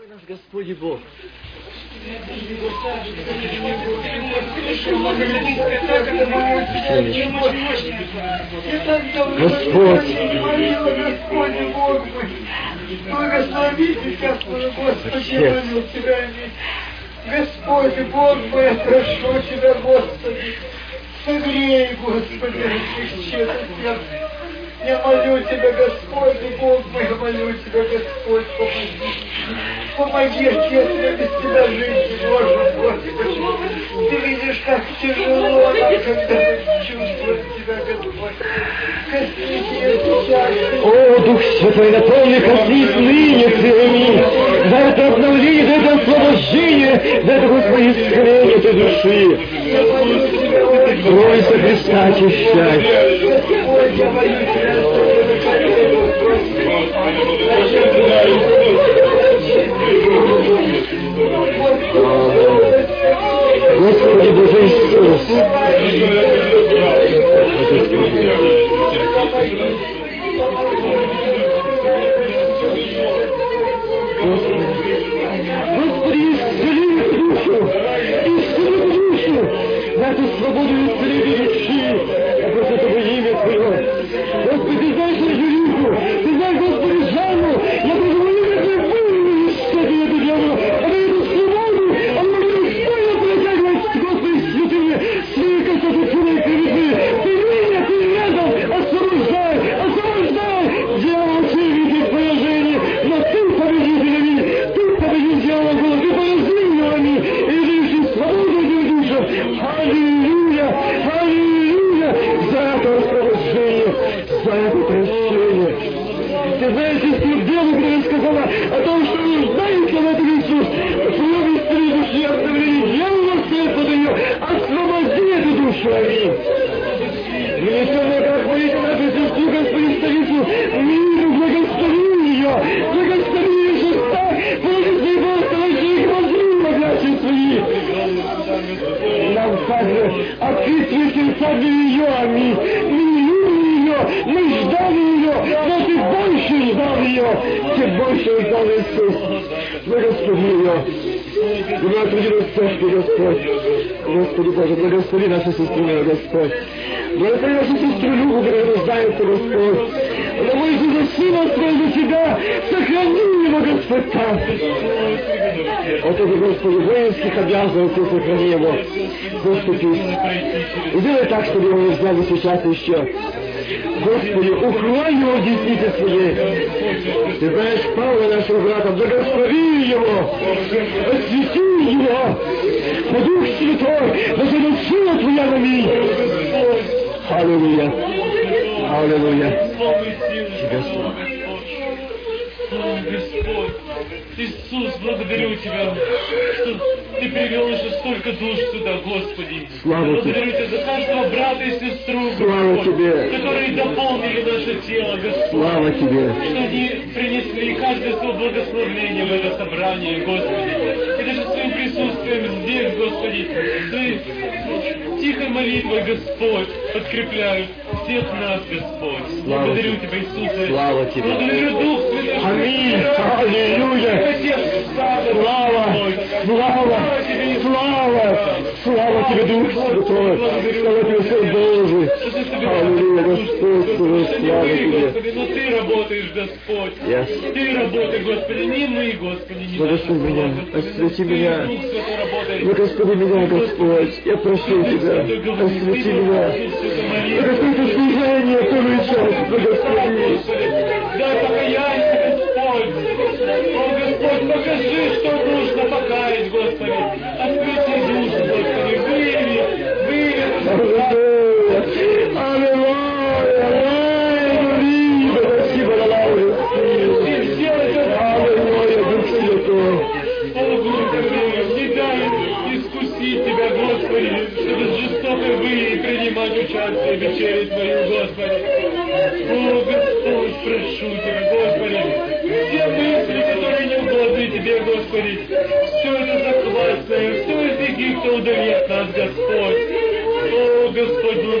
Какой наш Господь Бог. Господь, Господи, Бог мой, тебя, Господи, я молю тебя, Господи, Бог мой, я прошу тебя, Господи, согрей, Господи, очисти это сердце. Я молю Тебя, Господь, Бог мой, я молю Тебя, Господь, помоги. Помоги, Отец, я без Тебя жить можем, Господи. Ты видишь, как тяжело нам, когда мы чувствуем Тебя, Господь. Коснись ее сейчас. О, Дух Святой, наполни, коснись ныне прими. За это обновление, за это освобождение, за это, Господи, исцеление этой души. Я. Кройся Христа, очищай. Господь, я молю Тебя, Господи Боже Иисус. Господи, исцели душу, исцели душу, эту свободу и исцеление души. Я прошу, чтобы имя Твое. Господи, ты знаешь нашу Юрию, ты знаешь, Господи, Жанну, я прошу, Господи Боже, благослови нашу сестру, моя Господь. Благослови нашу сестру Любу, которая нуждается, Господь. Она молится за сына своего Тебя. Сохрани его, Господь, там. Вот это, Господи, воинских обязанностей сохрани его. Заступись. И делай так, чтобы его не взяли сейчас еще. Господи, укрой его в деснице своей. Ты знаешь Павла, нашего брата, благослови его, освети его, по Дух Святой, будет сила Твоя на миг. Аллилуйя. Аллилуйя. Тебе слава. Господь, Иисус, благодарю Тебя, что Ты привел уже столько душ сюда, Господи. Слава благодарю Тебя за каждого брата и сестру, Слава Господь, Тебе. которые дополнили наше тело, Господь. Слава Тебе. Что они принесли каждое свое благословение в это собрание, Господи. Присутствием здесь, Господи, своей тихой молитвой, Господь, подкрепляют всех нас, Господь. Слава Благодарю. Тебя, Иисусе. Слава Тебе. Благодарю Дух Святой. Аминь. Ты Аллилуйя. Слава, слава, слава, слава тебе, Дух Святой, слава тебе, Сын Божий. Аллилуйя, Господь, слава тебе. Господи, но Ты работаешь, Господь. Ты работаешь, Господи, не мы, Господи, не наши меня, Господи. освети меня. Работает. Благослови меня, Господь, я прошу тебя, освети меня. Благослови служение, вторую часть, благослови. Дай покаяние, что нужно покаять, Господи. Освети душу, Господи. Выяви, выяви. Аллилуйя, аллилуйя, аллилуйя, спасибо, Аллилуйя. Аллилуйя, Дух Святой. О, Господи, не дай искусить Тебя, Господи, чтобы с жестокой выей принимать участие в вечере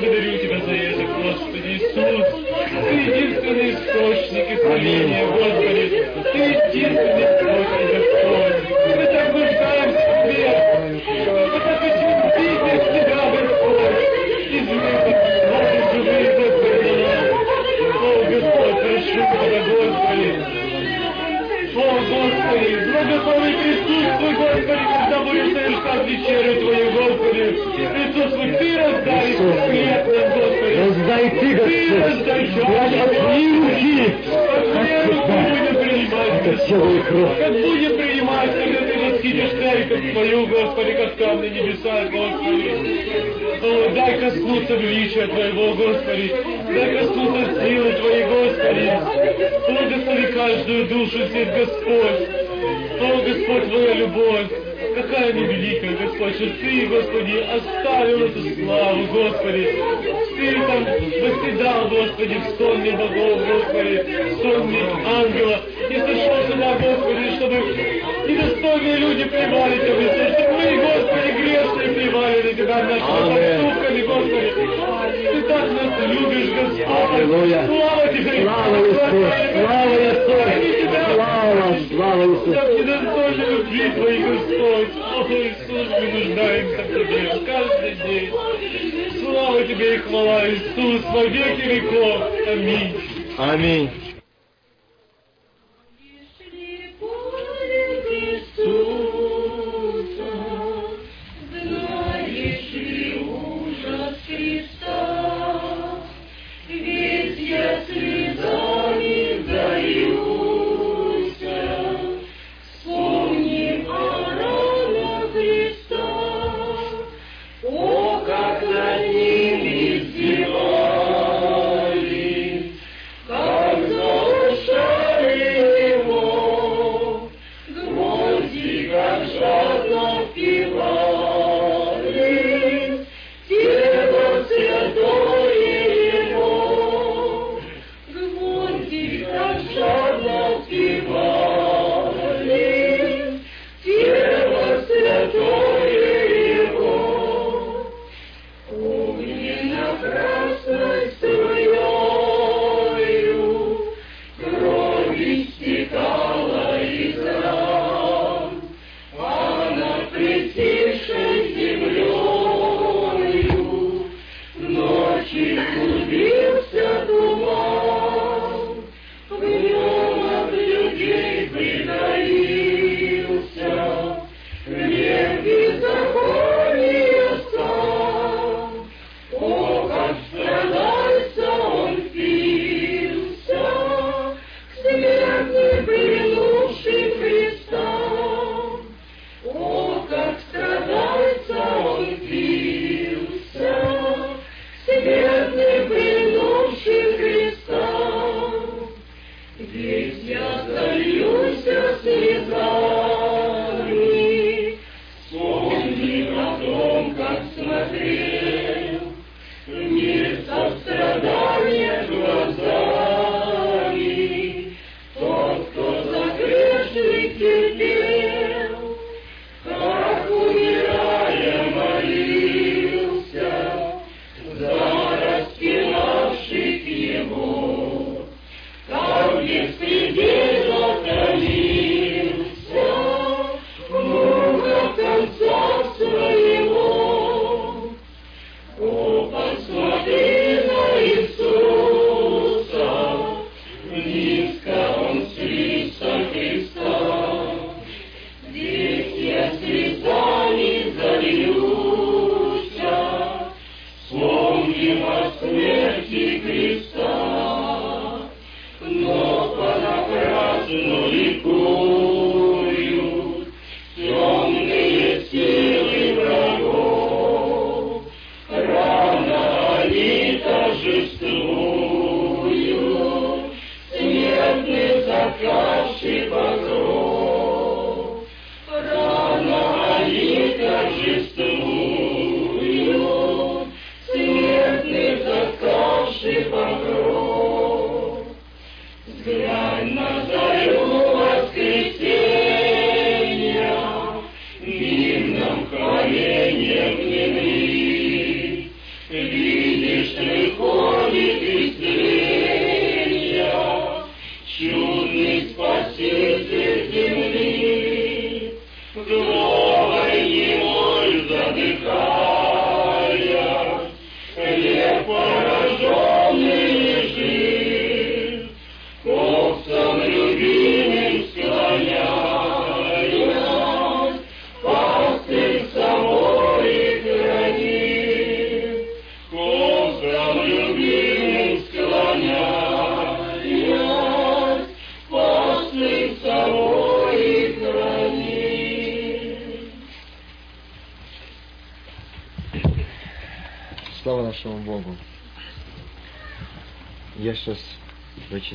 благодарю Тебя за это, Господи Иисус. Ты единственный источник исправления, Господи. Ты единственный источник, Господи. Мы так нуждаемся в Тебе. Мы так хотим видеть Тебя, Господь. Изменить наши живые, Господи. О, Господь, прошу Тебя, Господи. О, Господи, благослови присутствуй, Господи, когда будешь совершать вечерю Твою, Господи. Ты Ты, Господь. Я от Твоей руки. От Твоей руки будем принимать, Это тело кровь. будем принимать, когда Ты восхитишь церковь Твою, Господи, как там на небесах. О, дай коснуться величия Твоего, Господи. Дай коснуться силы Твоей, Господи. Благослови каждую душу, здесь, Господь. О, Господь, Твоя любовь. Какая она великая, Господь, что Ты, Господи, оставил эту славу, Господи. Ты там восседал, Господи, в сонме богов, Господи, в сонме ангела. И сошел сюда, Господи, чтобы недостойные люди плевали Тебе, чтобы мы, Господи, грешные плевали на Тебя нашими Аминь. Ты так нас любишь, Господь. Слава Тебе. Слава Иисус! Слава Иисус! Слава! Слава Иисус! Так недостойно любви Твоей, Господь. О, Иисус, мы нуждаемся в Тебе каждый день. Слава Тебе и хвала, Иисус, во веки веков. Аминь. Аминь.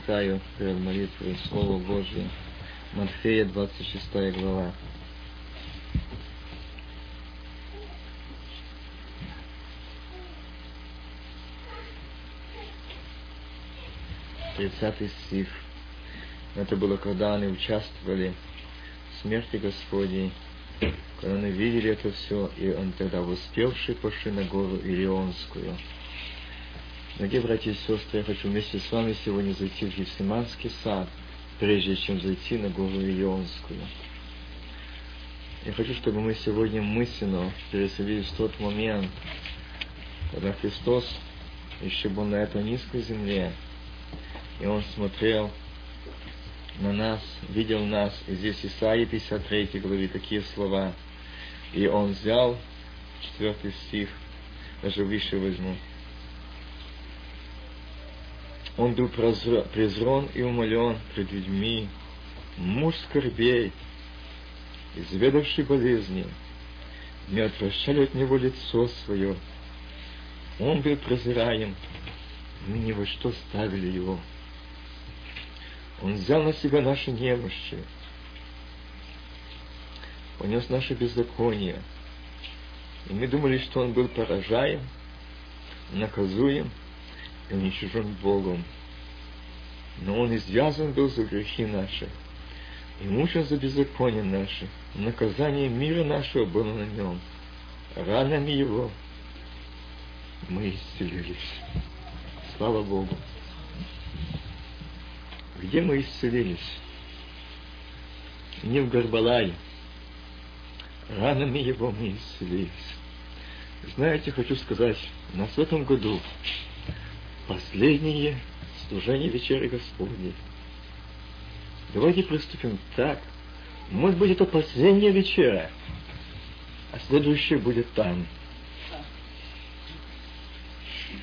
Прочитаю перед молитвой Слово Божье. Матфея, 26 глава. Тридцатый стих. Это было, когда они участвовали в смерти Господней, когда они видели это все, и он тогда воспевший пошли на гору Илионскую. Дорогие братья и сестры, я хочу вместе с вами сегодня зайти в Гефсиманский сад, прежде чем зайти на гору Илионскую. Я хочу, чтобы мы сегодня мысленно переселились в тот момент, когда Христос еще был на этой низкой земле, и Он смотрел на нас, видел нас. И здесь Исаия 53 главе такие слова. И Он взял, четвертый стих, даже выше возьму. Он был презрен и умолен пред людьми, муж скорбей, изведавший болезни, не отвращали от него лицо свое. Он был презираем, мы ни во что ставили его. Он взял на себя наши немощи, понес наши беззакония. И мы думали, что он был поражаем, наказуем и уничтожен Богом. Но он извязан был за грехи наши, и мучен за беззаконие наши. Наказание мира нашего было на нем. Ранами его мы исцелились. Слава Богу где мы исцелились? Не в Гарбалае. Ранами его мы исцелились. Знаете, хочу сказать, у нас в этом году последнее служение вечери Господней. Давайте приступим так. Может быть, это последняя вечера, а следующая будет там.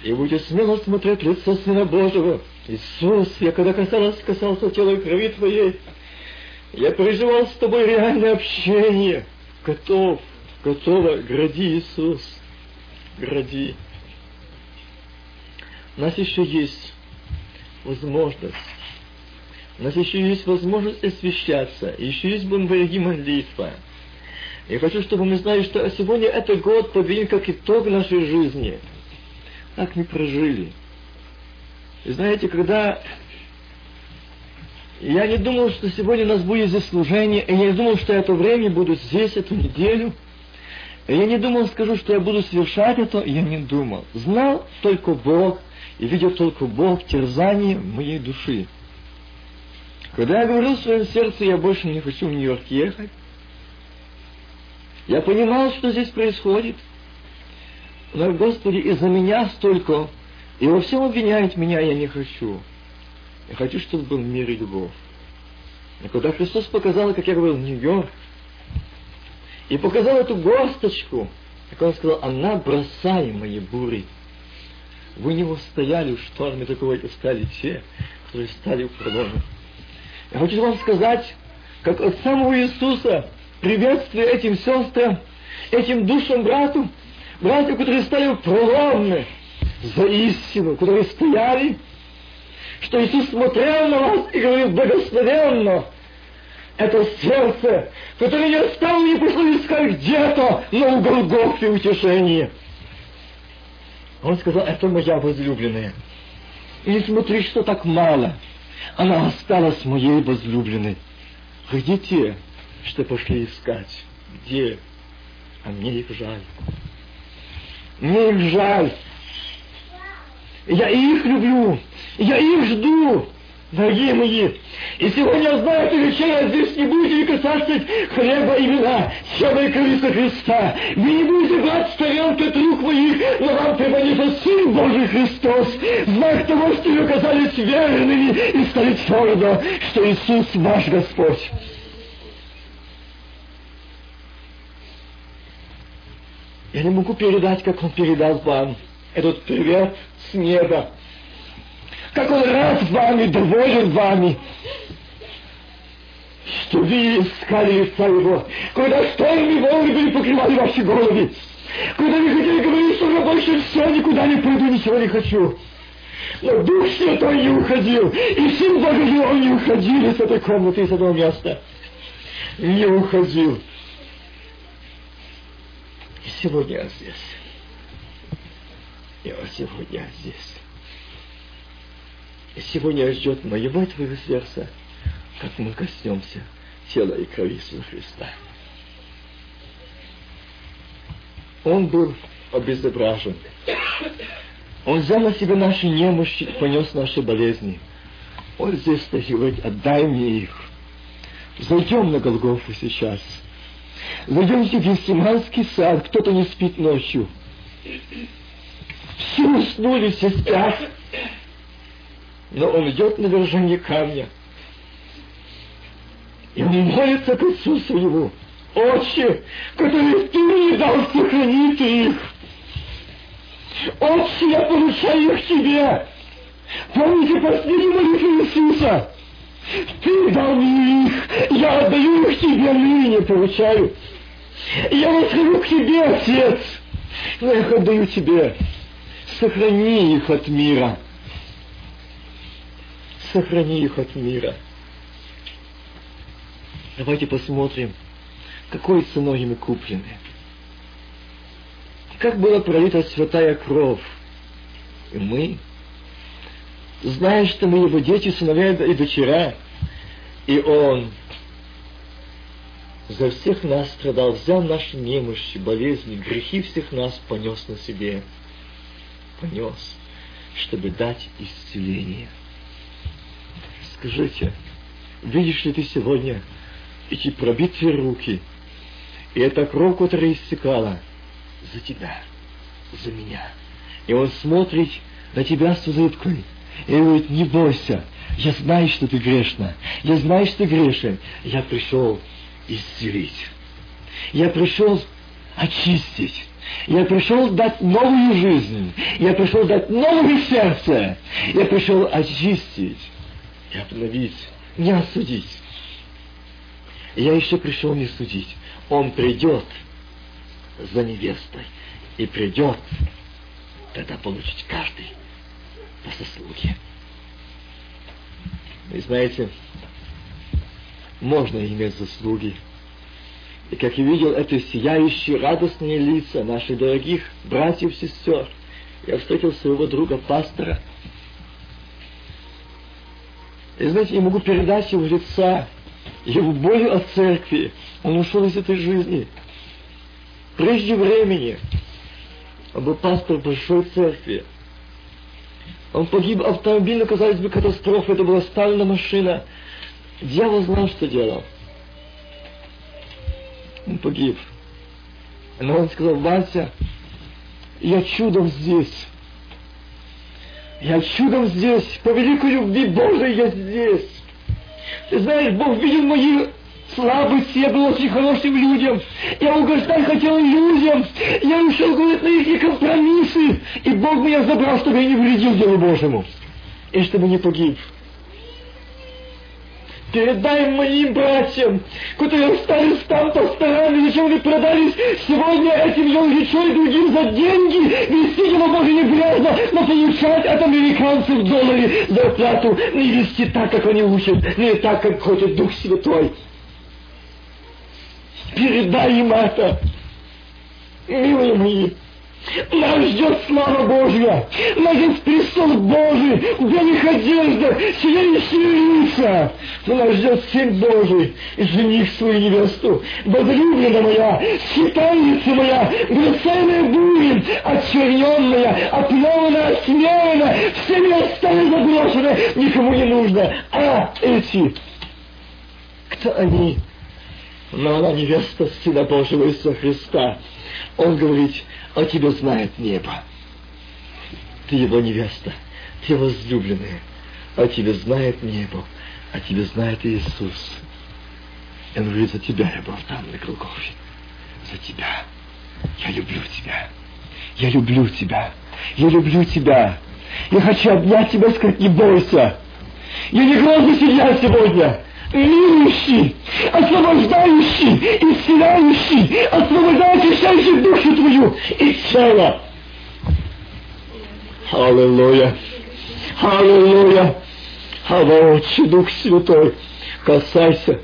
И будете смело смотреть лицо Сына Божьего, Иисус, я когда касался, касался тела и крови Твоей, я переживал с Тобой реальное общение. Готов, готово, гради, Иисус, гради. У нас еще есть возможность. У нас еще есть возможность освещаться. Еще есть бомбарги молитва. Я хочу, чтобы мы знали, что сегодня это год подвинет как итог нашей жизни. Как мы прожили. И знаете, когда я не думал, что сегодня у нас будет здесь служение, и я не думал, что это время буду здесь, эту неделю. И я не думал, скажу, что я буду совершать это, я не думал. Знал только Бог, и видел только Бог терзание моей души. Когда я говорил в своем сердце, я больше не хочу в Нью-Йорк ехать, я понимал, что здесь происходит. Но, Господи, из-за меня столько и во всем обвиняет меня, я не хочу. Я хочу, чтобы был мир и любовь. И когда Христос показал, как я говорил, Нью-Йорк, и показал эту горсточку, как он сказал, она бросаемые бури. Вы не устояли в шторме такого, как стали те, которые стали в. Я хочу вам сказать, как от самого Иисуса приветствие этим сестрам, этим душам брату, братьям, которые стали в проломе, за истину, которые стояли, что Иисус смотрел на вас и говорил благословенно. Это сердце, которое не оставил, не пришло искать где-то на Голгофе утешение. Он сказал, это моя возлюбленная. И смотри, что так мало. Она осталась моей возлюбленной. Где те, что пошли искать? Где? А мне их жаль. Мне их жаль. Я их люблю, я их жду, дорогие мои. И сегодня знаю, что вечеря здесь не будете касаться хлеба и вина, тела и крови Христа. Вы не будете брать с тарелки от рук моих, но вам преподнесет Сын Божий Христос. Знак того, что вы оказались верными и стали твердо, что Иисус ваш Господь. Я не могу передать, как Он передал вам этот привет с неба. Как Он рад вами, доволен вами, что вы искали лица Его, когда штормы волны были покрывали ваши головы. Когда Михаил говорит, что я больше все, никуда не пойду, ничего не хочу. Но Дух Святой не уходил, и Сын Божий, он не уходил из этой комнаты, из этого места. Не уходил. И сегодня я здесь. Вот сегодня я здесь. Сегодня ждет моего твоего сердца, как мы коснемся тела и крови Иисуса Христа. Он был обезображен. Он взял на себя наши немощи понес наши болезни. Он здесь говорит, отдай мне их. Зайдем на Голгофу сейчас. Зайдемте в Гефсиманский сад, кто-то не спит ночью. Все уснули, все спят. Но он идет на вершине камня. И он молится к Отцу Своему. Отче, который Ты мне дал, сохрани Ты их. Отче, я поручаю их Тебе. Помните последнюю молитву Иисуса? Ты дал мне их, я отдаю их Тебе, ныне поручаю. Я восхожу к Тебе, Отец, но я их отдаю Тебе. Сохрани их от мира. Сохрани их от мира. Давайте посмотрим, какой ценой ими куплены. Как была пролита святая кровь. И мы, зная, что мы его дети, сыновья и дочера, и он за всех нас страдал, взял наши немощи, болезни, грехи всех нас понес на себе. Понес, чтобы дать исцеление. Скажите, видишь ли ты сегодня эти пробитые руки, и эта кровь, которая истекала за тебя, за меня. И он смотрит на тебя с улыбкой и говорит, не бойся, я знаю, что ты грешна, я знаю, что ты грешен, я пришел исцелить. Я пришел очистить. Я пришел дать новую жизнь. Я пришел дать новое сердце. Я пришел очистить и обновить, не осудить. Я еще пришел не судить. Он придет за невестой. И придет тогда получить каждый по заслуге. Вы знаете, можно иметь заслуги. И как я видел это сияющие, радостные лица наших дорогих братьев и сестер, я встретил своего друга пастора. И знаете, я могу передать его лица, его боль от церкви. Он ушел из этой жизни. Прежде времени он был пастор большой церкви. Он погиб автомобильно, казалось бы, катастрофа. Это была старая машина. Дьявол знал, что делал. Он погиб. Но он сказал, Вася, я чудом здесь. Я чудом здесь. По великой любви Божией я здесь. Ты знаешь, Бог видел мои слабости, я был очень хорошим людям. Я угождать хотел людям. Я ушел, говорит, на их компромиссы. И Бог меня забрал, чтобы я не вредил делу Божьему. И чтобы не погиб. Передай моим братьям, которые стали там пасторами, зачем они продались сегодня этим Елгичу и другим за деньги, вести его Боже не грязно, но получать от американцев в долларе зарплату, не вести так, как они учат, не так, как хочет Дух Святой. Передай им это, милые мои. Нас ждет слава Божья, нас ждет престол Божий, где них одежда, сияющие лица. Но нас ждет Сын Божий, жених свою невесту, возлюбленная моя, считальница моя, драгоценная будет, очерненная, оплеванная, осмеянная, всеми остальными заброшенная, никому не нужно. А эти, кто они? Но она невеста Сына Божьего Иисуса Христа. Он говорит, о тебе знает небо. Ты его невеста, ты возлюбленная. О тебе знает небо, о тебе знает Иисус. И он говорит, за тебя я был там на Голгофе. За тебя. Я люблю тебя. Я люблю тебя. Я люблю тебя. Я хочу обнять тебя сказать, не бойся. Я не грозный судья сегодня. Милующий, освобождающий, исцеляющий, освобождая очищающий душу твою и тело. Аллилуйя! Аллилуйя! Ава, Отче, Дух Святой, касайся,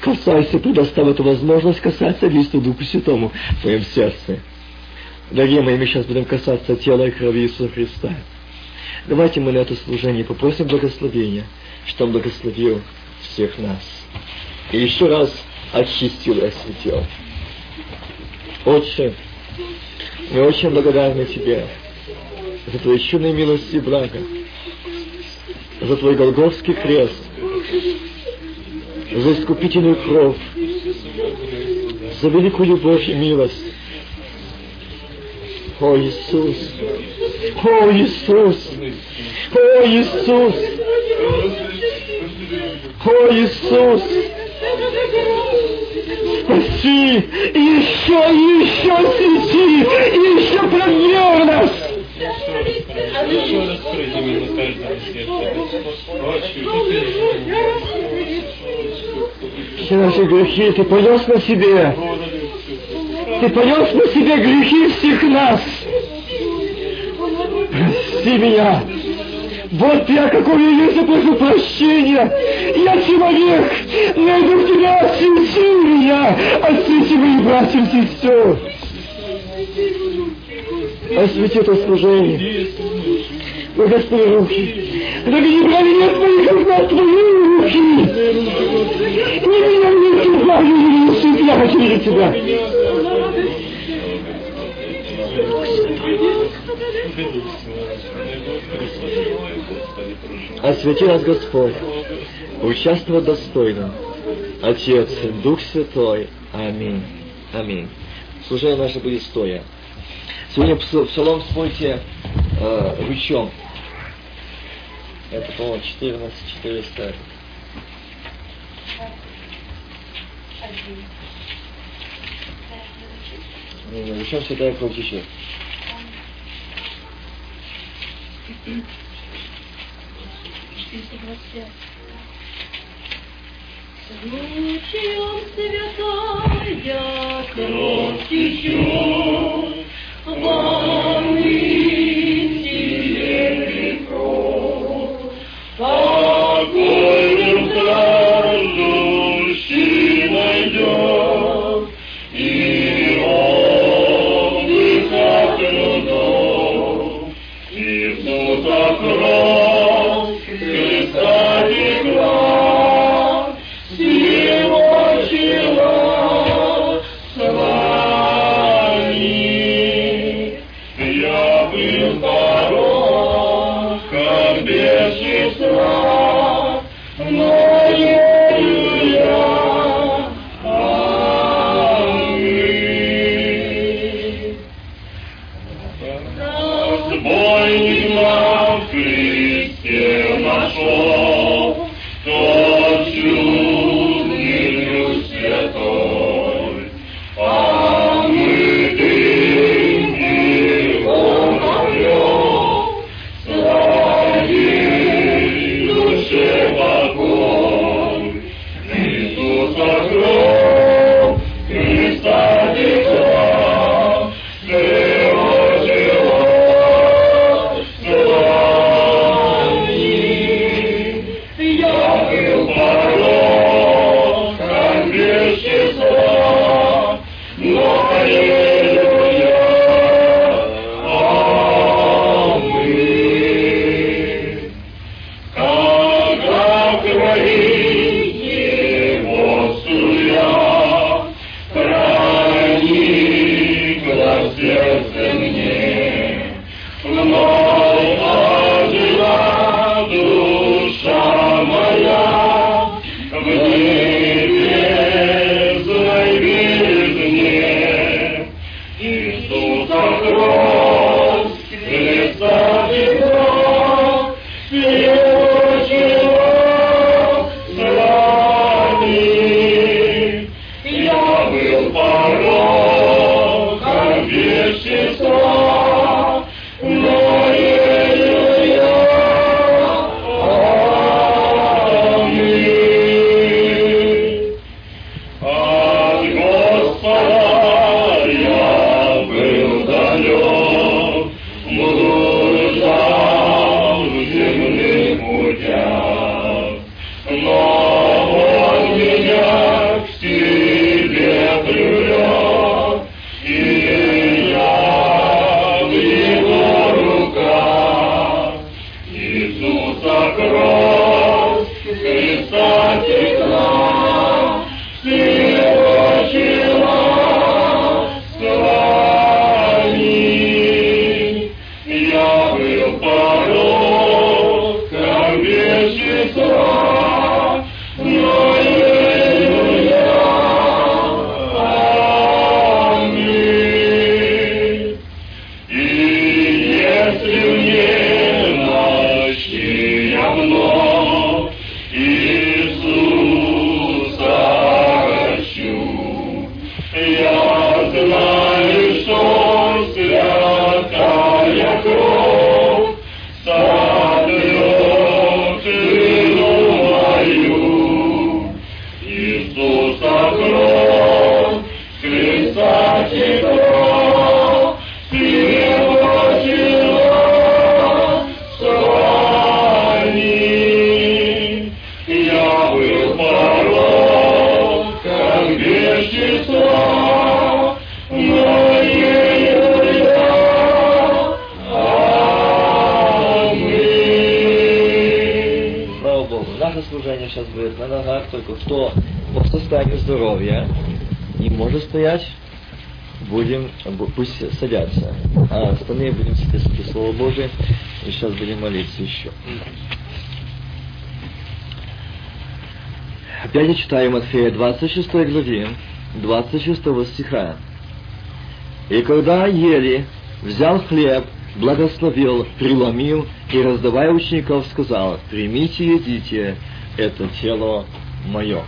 касайся, предоставь эту возможность касаться действия Духу Святому в твоем сердце. Дорогие мои, мы сейчас будем касаться тела и крови Иисуса Христа. Давайте мы на это служение попросим благословения, что Он благословил всех нас. И еще раз очистил и осветил. Отче, мы очень благодарны Тебе за Твои чудные милости и благо, за Твой Голговский крест, за искупительную кровь, за великую любовь и милость. О Иисус! О Иисус! О Иисус! О Иисус! Спаси! Еще, еще свети! Еще проверь нас! Еще раскрой именно каждого сердца. Все наши грехи Ты понес на себе. Ты понес на себе грехи всех нас. Прости меня. Вот я, какой я есть, я прошу прощения. Я человек, найду в тебя, освети меня, освети моих братьев и сестер. Освети это служение. Благослови руки. Дорогие братья, нет моих рук твои руки. Не меня не тебя, не хочу видеть тебя. Освети нас, Господь, участвовать достойно. Отец, Дух Святой. Аминь. Аминь. Служение наше будет стоя. Сегодня пс- псалом спойте э, ручом. Это, по-моему, 14 400. Не, не, ручом святая кровь течет. Лучом святая кровь течет, помните Holy Ghost, сейчас будет на ногах, только кто по состоянию здоровья не может стоять, будем, бу- пусть садятся. А остальные будем списывать Слово Божие, и сейчас будем молиться еще. Опять я читаю Матфея 26 главе, 26 стиха. И когда ели, взял хлеб, благословил, преломил и, раздавая учеников, сказал, «Примите и едите, это тело мое».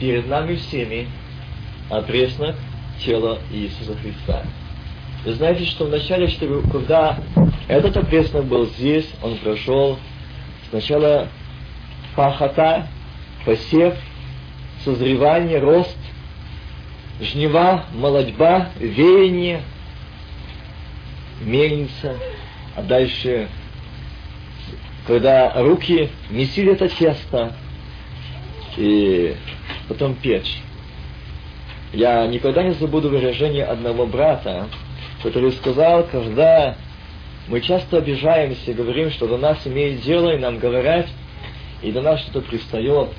Перед нами всеми опреснок тела Иисуса Христа. Знаете, что вначале, что когда этот опреснок был здесь, он прошел сначала пахота, посев, созревание, рост, жнива, молодьба, веяние, мельница, а дальше, когда руки месили это тесто, и потом печь. Я никогда не забуду выражение одного брата, который сказал, когда мы часто обижаемся говорим, что до нас имеет дело, и нам говорят, и до нас что-то пристает.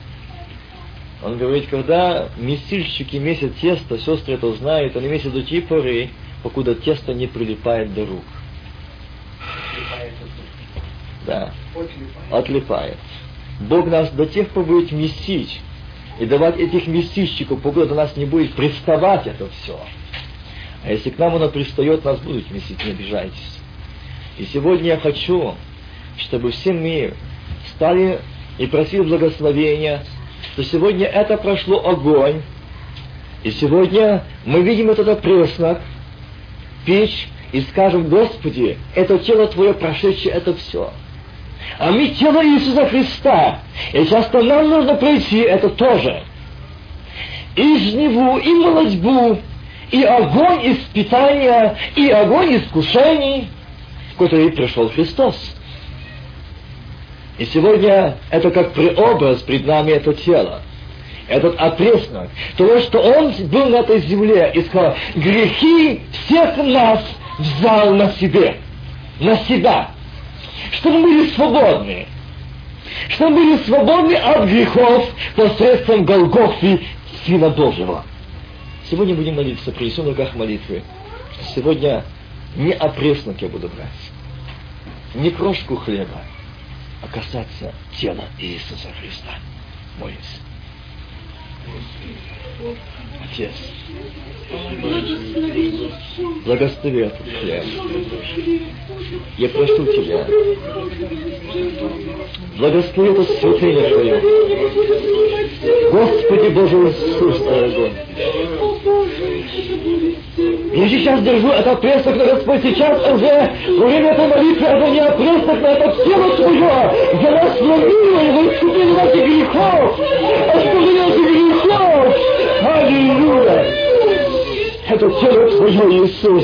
Он говорит, когда месильщики месят тесто, сестры это знают, они месят до той поры, покуда тесто не прилипает до рук. Да, отлипает. Бог нас до тех пор будет месить, и давать этих месильщиков, покуда до нас не будет приставать это все. А если к нам оно пристает, нас будут месить, не обижайтесь. И сегодня я хочу, чтобы все мы стали и просили благословения, что сегодня это прошло огонь, и сегодня мы видим этот опреснок, печь, и скажем, Господи, это тело Твое прошедшее, это все. А мы тело Иисуса Христа. И часто нам нужно пройти это тоже. И жниву, и молодьбу, и огонь испытания, и огонь искушений, в который пришел Христос. И сегодня это как преобраз пред нами это тело. Этот опреснок. Того, что Он был на этой земле и сказал, грехи всех нас взял на себе. На себя. Чтобы мы были свободны. Чтобы мы были свободны от грехов посредством Голгофы Сына Божьего. Сегодня будем молиться, принесем в руках молитвы. Сегодня не опреснок я буду брать, не крошку хлеба, а касаться тела Иисуса Христа. Молимся. Отец, благослови этот хлеб. Я прошу Тебя, благослови это святыня Твое. Господи Боже Иисус, дорогой. Я сейчас держу этот преснок, но Господь сейчас уже во время этой молитвы это не преснок, но это тело Твое. Я расслабила его искупил наших грехов. Оскорбил наших грехов. Аллилуйя. Это тело Твое, Иисус.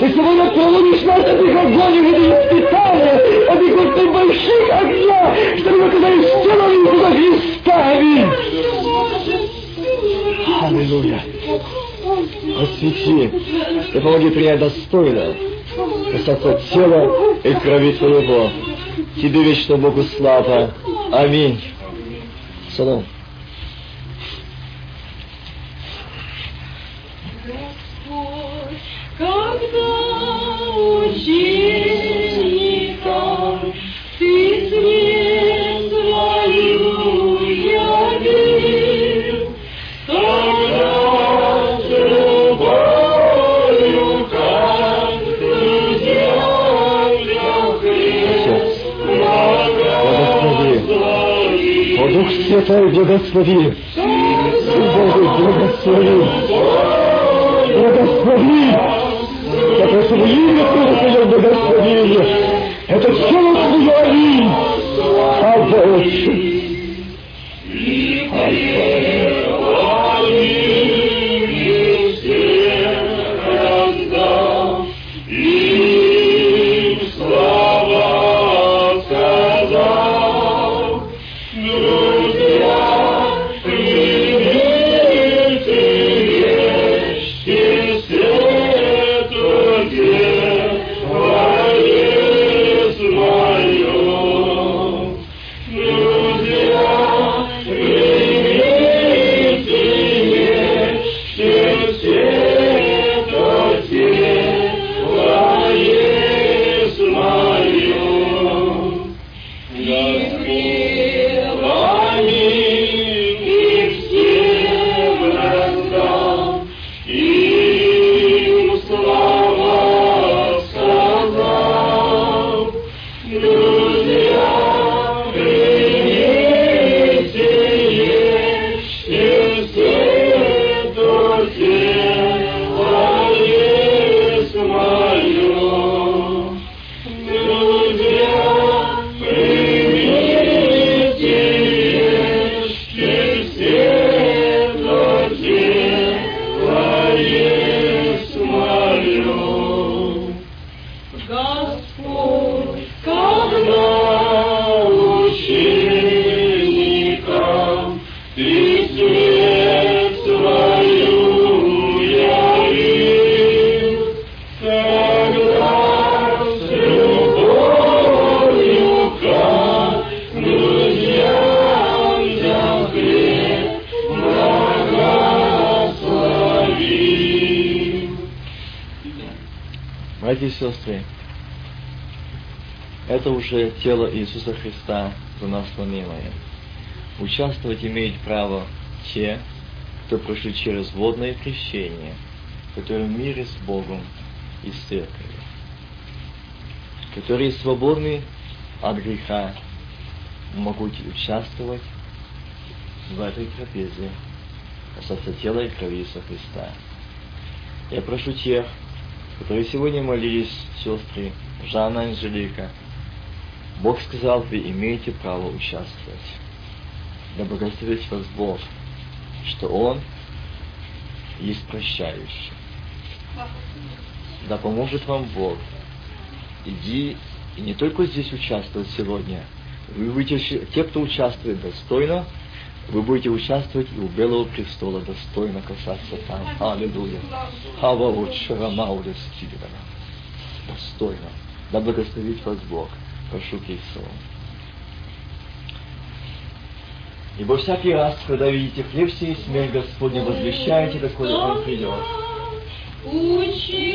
Ты сегодня проводишь нас этих огонь, этих испытания, этих вот больших огня, чтобы мы оказались телом Иисуса Христа. Аминь. Аллилуйя. Освети и помоги принять достойно касаться тела и крови Твоего. Тебе вечно Богу слава. Аминь. Салам. Господь, когда ученикам Святой, благослови. Божий, благослови. Благослови. Я прошу во имя Твое благословение. Это тело Твое, аминь. Алфа, Отче. Тело Иисуса Христа за нас ломимое. Участвовать имеют право те, кто прошли через водное крещение, которые в мире с Богом и с церковью, которые свободны от греха, могут участвовать в этой трапезе, касаться тела и крови Иисуса Христа. Я прошу тех, которые сегодня молились, сестры Жанна Анжелика, Бог сказал, вы имеете право участвовать. Да благословит вас Бог, что Он есть прощающий. Да поможет вам Бог. Иди и не только здесь участвовать сегодня. Вы будете, те, кто участвует достойно, вы будете участвовать и у Белого престола достойно касаться там. Аллилуйя. Тиграна. Достойно. Да благословит вас Бог. Прошу Кейсова. Ибо всякий раз, когда видите хлеб сей смерть Господня, возвещаете, доколе Он придет. Ученикам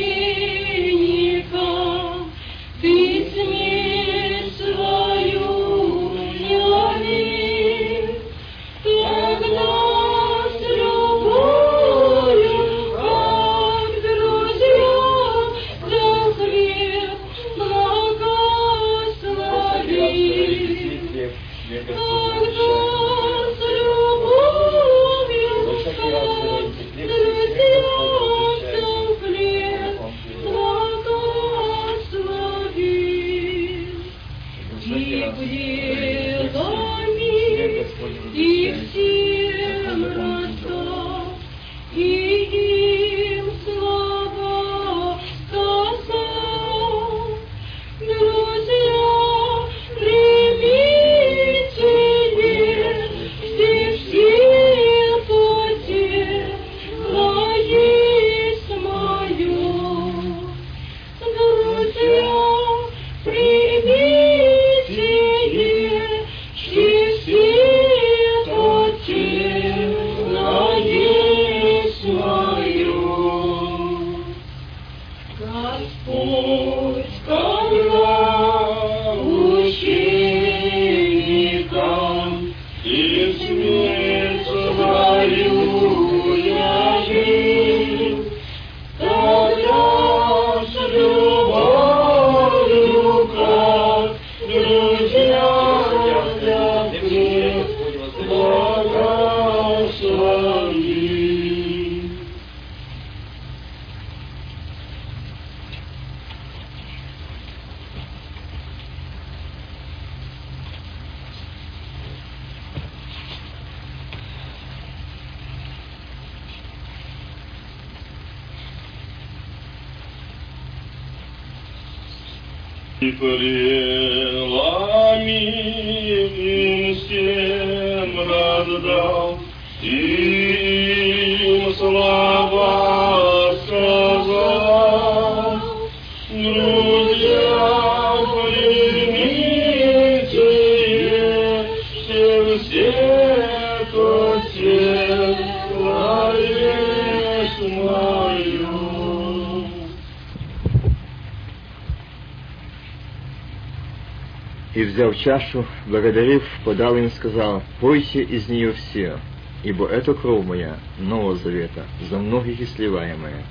И, взяв чашу, благодарив, подал им и сказал, «Пойте из нее все, ибо это кровь моя, Нового Завета, за многих изливаемая,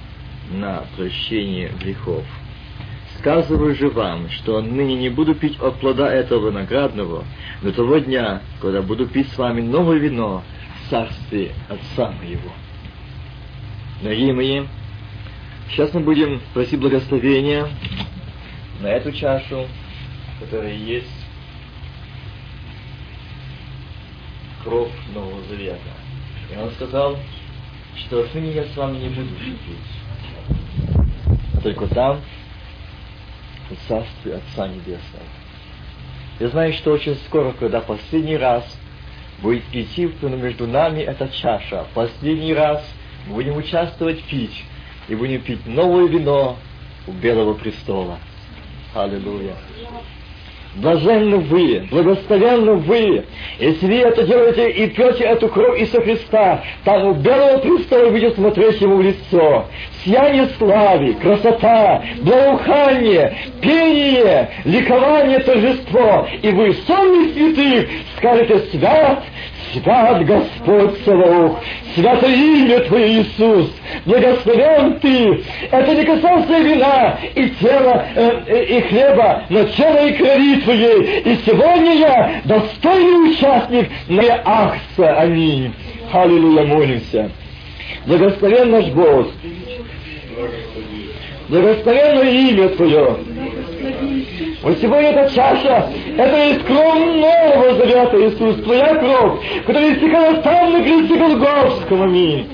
на прощение грехов. Сказываю же вам, что отныне не буду пить от плода этого виноградного до того дня, когда буду пить с вами новое вино в царстве Отца моего». Дорогие мои, сейчас мы будем просить благословения на эту чашу, которая есть кровь Нового Завета. И он сказал, что отныне я с вами не буду пить, а только там, в царстве Отца Небесного. Я знаю, что очень скоро, когда последний раз будет идти между нами эта чаша, последний раз мы будем участвовать пить, и будем пить новое вино у Белого престола. Аллилуйя. Блаженны вы, благословенны вы, если вы это делаете и пьете эту кровь Иисуса Христа, там у Белого престола будете смотреть Ему в лицо. Сияние славы, красота, благоухание, пение, ликование, торжество. И вы, сонный святых, скажете «Свят, свят Господь Саваоф, свято имя Твое, Иисус, благословен Ты». Это не касается вина и тела, э, э, и хлеба, но тела и крови Твоей. И сегодня я достойный участник на Ахса. Аминь. Аллилуйя, молимся. Благословен наш Бог. Благословенное имя Твое. Вот сегодня эта чаша, это есть кровь Нового Завета, Иисус, Твоя кровь, которая истекала там на кресте Голгофском, аминь.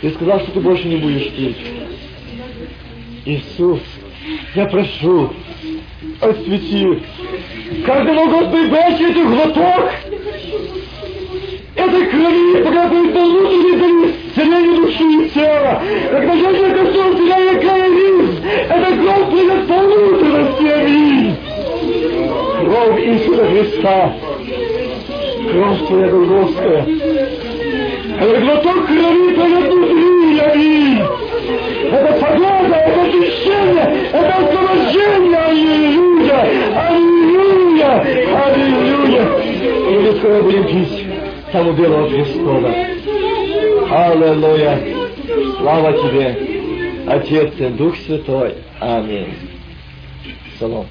Ты сказал, что ты больше не будешь пить. Иисус, я прошу, освети. Каждый мой Господи, бачи этих глоток, этой крови, пока будет на внутренней исцеление души и тела. Когда я каялись, эта кровь придет по внутренности, аминь. Кровь Иисуса Христа, кровь Твоя Голгофская. Это глоток крови Твоя внутри, аминь. Это погода, это очищение, это освобождение, аллилуйя, аллилуйя, аллилуйя. И мы скоро будем пить там у Белого престола. Аллилуйя. Слава Тебе, Отец и Дух Святой. Аминь. Салом.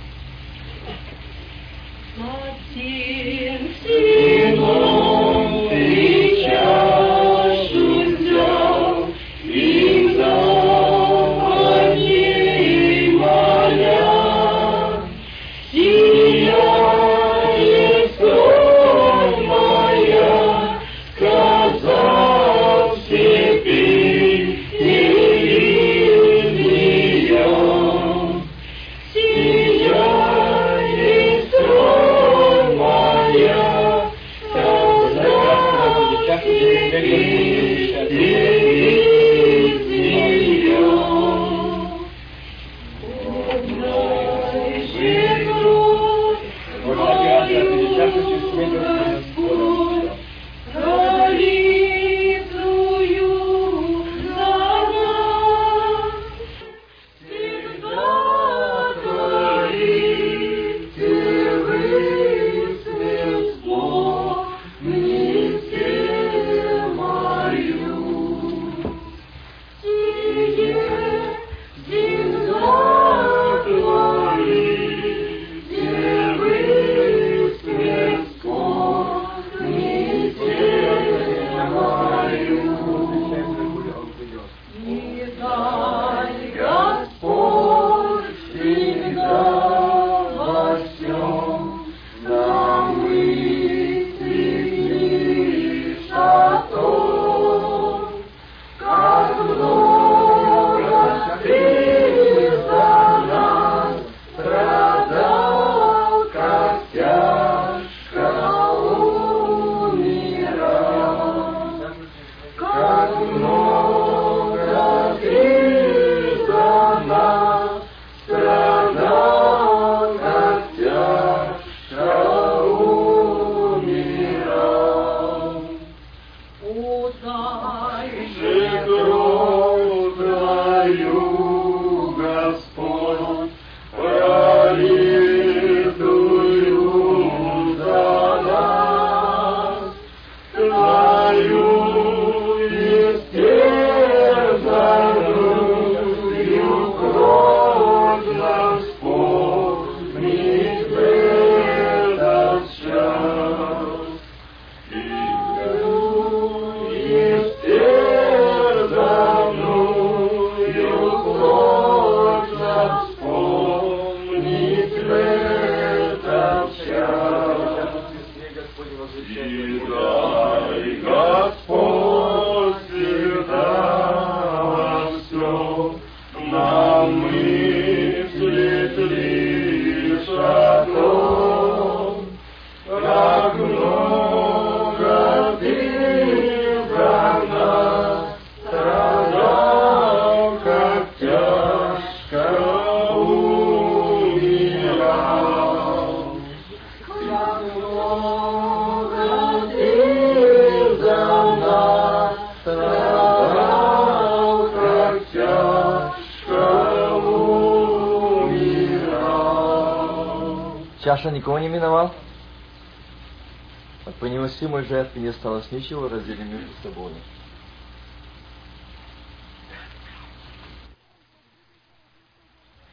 Жертвы не осталось ничего разделить между собой.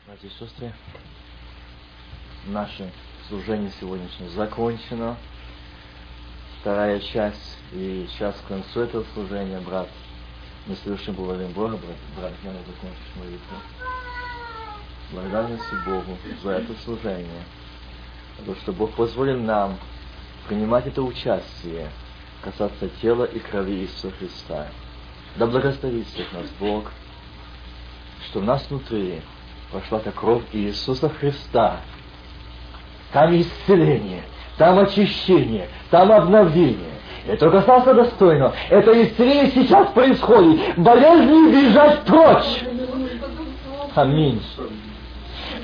Братья и сестры, наше служение сегодняшнее закончено. Вторая часть, и сейчас к концу этого служения, брат, мы совершим благодарим Бога, брат, брат, я закончишь молитву. Благодарности Богу за это служение, то, что Бог позволил нам принимать это участие, касаться тела и крови Иисуса Христа. Да благословит всех нас Бог, что в нас внутри прошла та кровь Иисуса Христа. Там исцеление, там очищение, там обновление. Только остался достойно. Это исцеление сейчас происходит. Болезни бежать прочь. Аминь.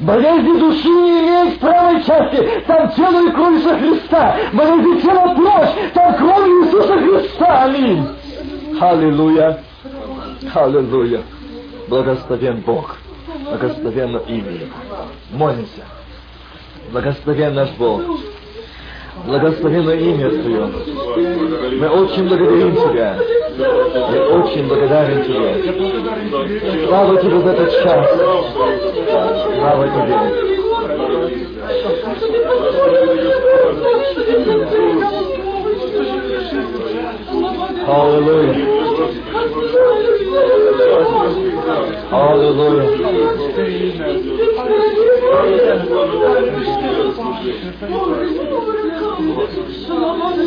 Болезни души не имеют правой части. Там тело и кровь Иисуса Христа. Болезни тела прочь. Там кровь Иисуса Христа. Аминь. Аллилуйя. Аллилуйя. Благословен Бог. Благословенно имя. Молимся. Благословен наш Бог. Благословенно имя Твое. Мы очень благодарим Тебя. Мы очень благодарен Тебе. Слава Тебе за этот час. Слава Тебе. Аллилуйя. Аллилуйя.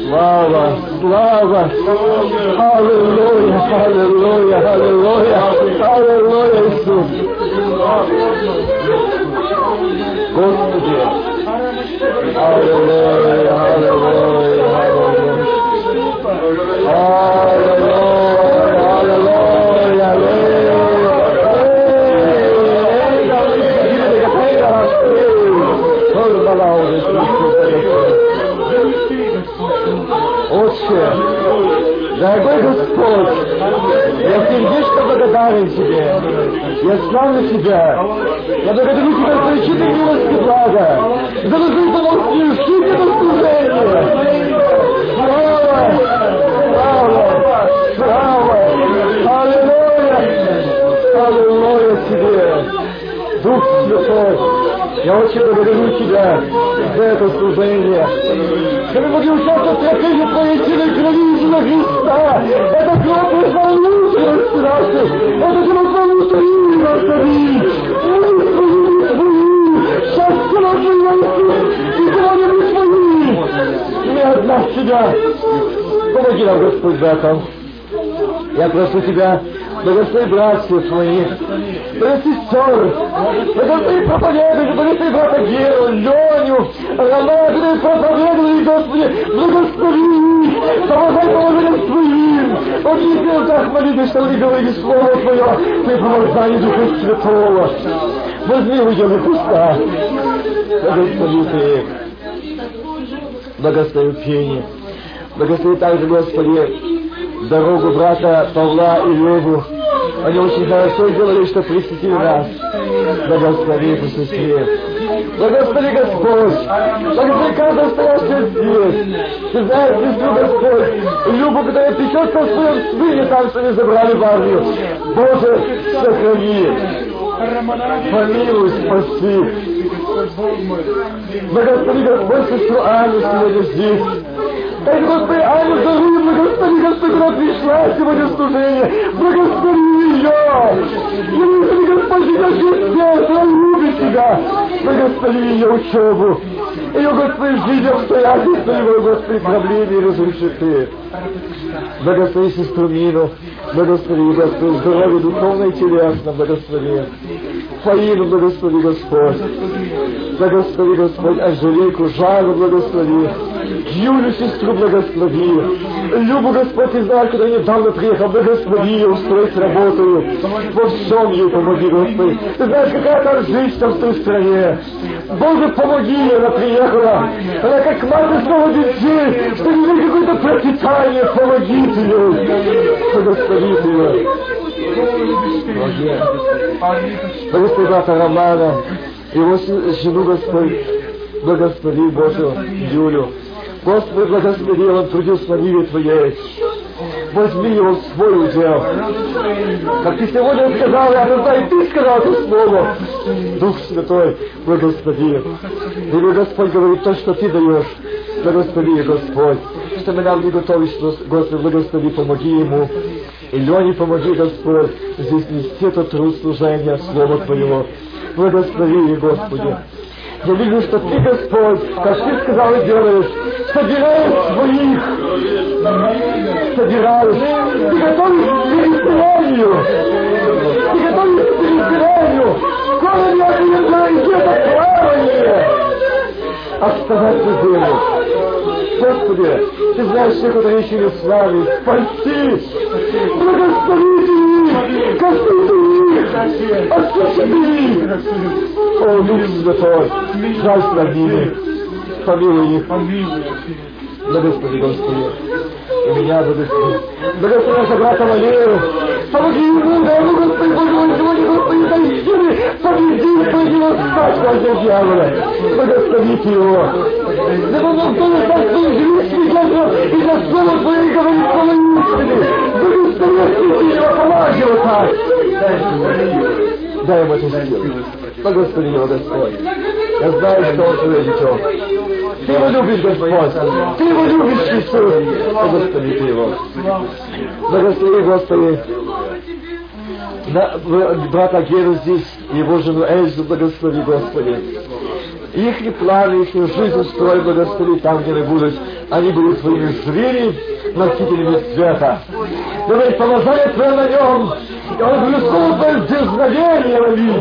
Слава, слава, аллилуйя, аллилуйя, аллилуйя, аллилуйя, Иисус. Господи, аллилуйя, аллилуйя, аллилуйя. Отче, дорогой Господь, я сердечно благодарен Тебе. Я славлю Тебя. Я благодарю Тебя за причины милости блага. За возможность совершить это служение. Дух Святой, я очень благодарю Тебя за это служение. Мы могли участвовать в трапезе Твоей силы крови Иисуса Христа. Это кровь лучше распираться. Это кровь лучше и распирать. Мы свои, свои. Сейчас кровь Иисус. И сегодня мы свои. Не от нас Тебя. Помоги нам, Господь, в этом. Я прошу Тебя, благослови братьев своих, благослови сестер, благослови проповедуй, благослови брата Геру, Леню, Романа, проповедовали, Господи, благослови помогай положением своим, объясни в так молитве, что вы говорили Слово Твое, Ты помазание Духа Святого. Возьми в дело Христа, благослови Ты благослови пение, благослови также, Господи, дорогу брата Павла и Леву. Они очень хорошо сделали, что присетили нас. Благослови сестре. Благослови Господь. Благослови каждого стоящего здесь. Ты знаешь сестру Господь. Любу, которая печется в своем сыне, там, что не забрали в армию. Боже, сохрани. Помилуй, спаси. Благослови Господь сестру Аню сегодня здесь. Дай, Господи, Аню здоровье, благослови, Господи, она пришла сегодня служение. Благослови ее. И Господи, Господь, ее сердце, любит Тебя. Благослови ее учебу. Ее, Господи, жизнь обстоятельства, его, Господи, проблемы разреши Ты. Благослови сестру Мину. Благослови, Господи, здоровье духовное и телесно. Благослови. Фаину благослови, Господь. Благослови, Господь, Анжелику, Жану благослови. Юлю сестру благослови. Любу, Господь, ты знаешь, когда недавно приехал, благослови ее, устроить работу. Во всем ей помоги, Господи. Ты знаешь, какая там жизнь там в той стране. Боже, помоги ей, она приехала. Она как мать снова детей, что не какое-то пропитание, помогите ей. Благословите ее. Благослови брата Романа, его жену, Господь. Благослови, Боже, Юлю. Господи, благослови, он трудился на ниве Твоей. Возьми его в свой удел. Как ты сегодня сказал, я не знаю, ты сказал это слово. Дух Святой, благослови. Или Господь говорит то, что ты даешь. Благослови, Господь. Что мы нам не готовишь, Господи, благослови, помоги ему. И Лене помоги, Господь, здесь нести этот труд служения Слова Твоего. Благослови, Господи. Я вижу, что Ты, Господь, как Ты сказал и делаешь, собираешь своих, собираешь. Ты готовишь к переселению. Ты готовишь к переселению. Скоро не отъезжай где-то плавание. Оставаться землю. Господи, Ты знаешь всех, которые ищили славы. Спаси! Благословите их! Косните их! О, Дух Святой, жаль над ними. Помилуй их. Благослови, Господи. И меня благослови. Благослови наша брата Валеру. Помоги ему, дай ему, Господи, Боже мой, сегодня, Господи, дай силы победить противостать на дьявола. Благословите его. Да он тоже так свою жизнь свидетель и за слово Твое говорит слово истины. Благослови его, помоги его так. Дай ему эту силу. Благослови его, Господь. Я знаю, что он твое дитё. Ты его любишь, Господь. Ты его любишь, Иисус. Благослови ты его. Благослови, Господи. На, брата Геру здесь, его жену Эльзу, благослови, Господи. Их планы, их жизнь устрой, благослови там, где они будут. Они будут своими живыми носителями света. Давай помазание Твое на нем, и он твое дерзновение, лови.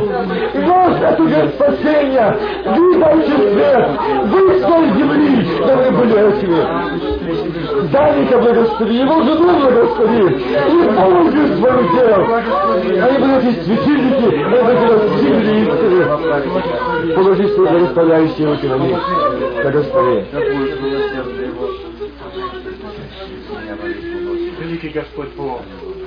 И нос от уже спасения, видавший свет, выслал земли, что мы были этими. Даника благослови, его жену благослови, и полностью свою дел. Они будут эти светильники, они будут сильные истины. Положи свои благословляющие руки на них. Благослови. Великий Господь Бог,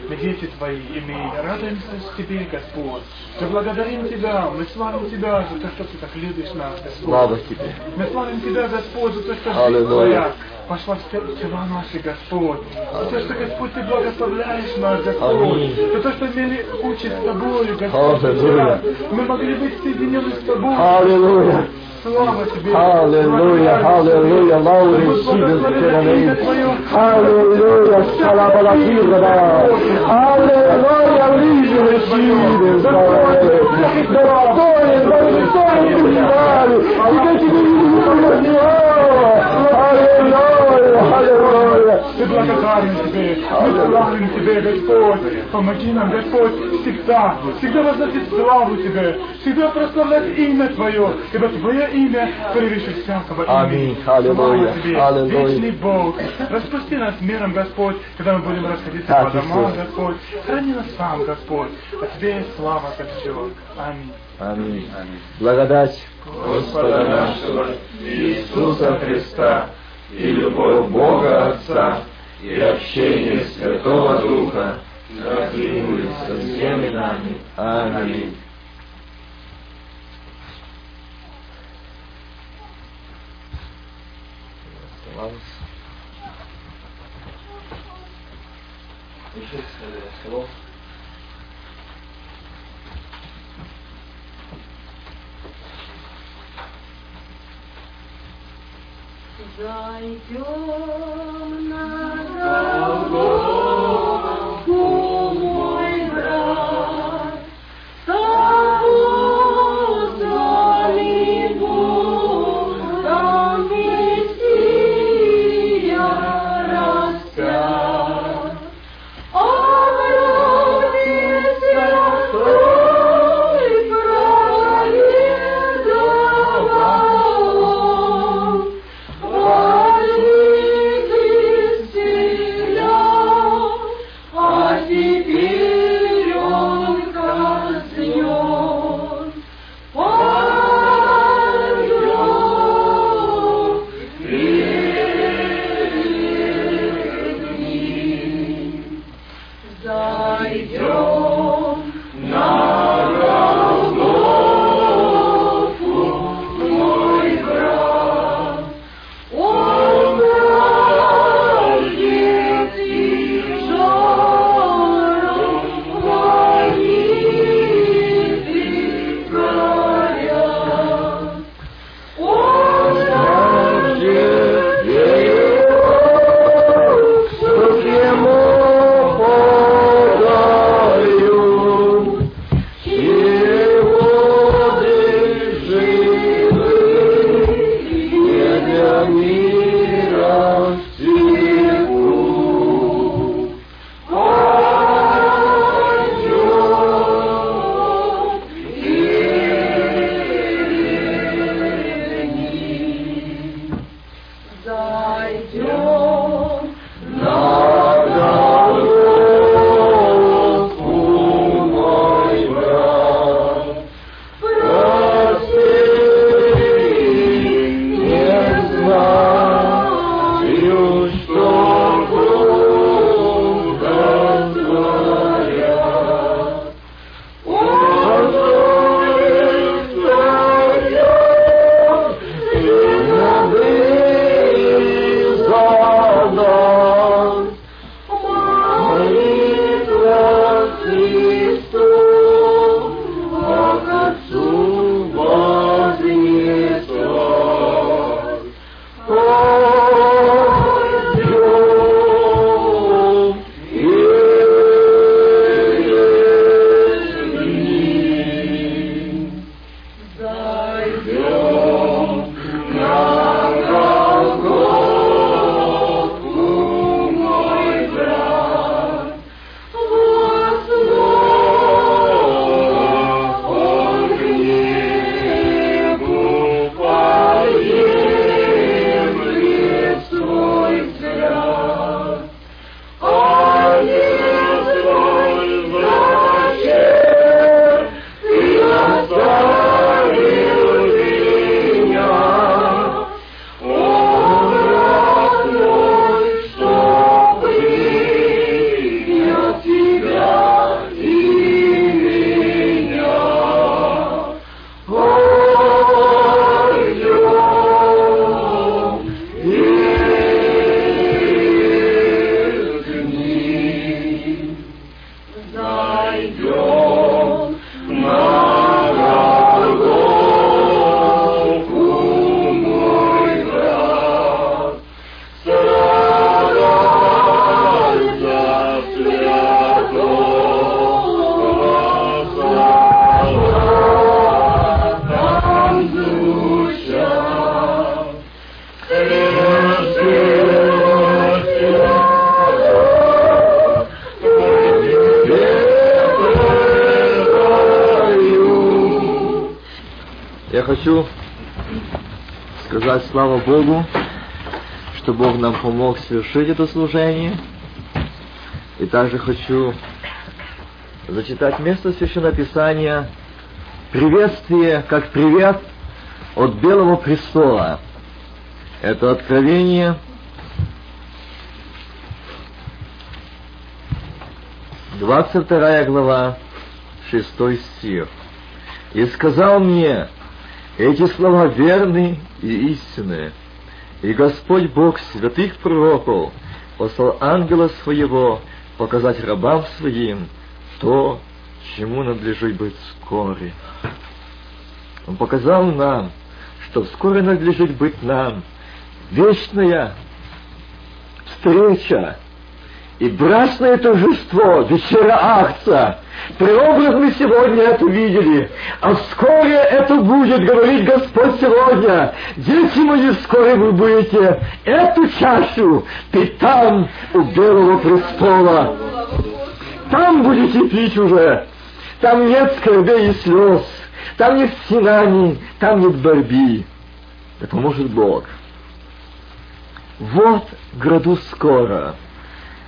мы дети Твои, и мы радуемся Тебе, Господь. Мы благодарим Тебя, мы славим Тебя за то, что Ты так любишь нас, Господь. Слава Тебе. Мы славим Тебя, Господь, за то, что Аллилуйя. Твоя пошла в тела наши, Господь. За то, что, Господь, Ты благословляешь нас, Господь. За то, что имели участь с Тобою, Господь. Аллилуйя. Мы могли быть соединены с Тобой. Аллилуйя. Слава Тебе. Hallelujah, hallelujah, Lord, receive it in the name. Hallelujah, Salabalakirada. Hallelujah, lead receive it, Lord. Достоин, достоин призвали. И как тебе не Аллилуйя, аллилуйя. Мы благодарны Тебе, мы славим Тебе, Господь. Помоги нам, Господь, всегда, всегда возносить славу Тебе, всегда прославлять имя Твое, ибо Твое имя превыше всякого имени. Аминь. Аллилуйя. Аллилуйя. вечный Бог. Распусти нас миром, Господь, когда мы будем расходиться Так, по домам. Господь. Храни нас сам, Господь. А Тебе слава за все. Аминь. Аминь. Благодать Господа нашего Иисуса Христа и любовь Бога Отца и общение Святого Духа да пребудет со всеми нами. Аминь. Зайдем на Голгофу, Богу, что Бог нам помог совершить это служение. И также хочу зачитать место Священного Писания «Приветствие, как привет от Белого престола». Это Откровение, двадцать вторая глава, шестой стих. «И сказал мне, эти слова верны и истинные, и Господь Бог святых пророков послал ангела своего показать рабам своим то, чему надлежит быть вскоре. Он показал нам, что вскоре надлежит быть нам вечная встреча и брачное торжество, вечера акция. Преобраз мы сегодня это видели, а вскоре это будет, говорить Господь сегодня. Дети мои, вскоре вы будете эту чашу пить там, у Белого престола. Там будете пить уже. Там нет скорбей и слез. Там нет стенаний, там нет борьбы. Да поможет Бог. Вот граду скоро.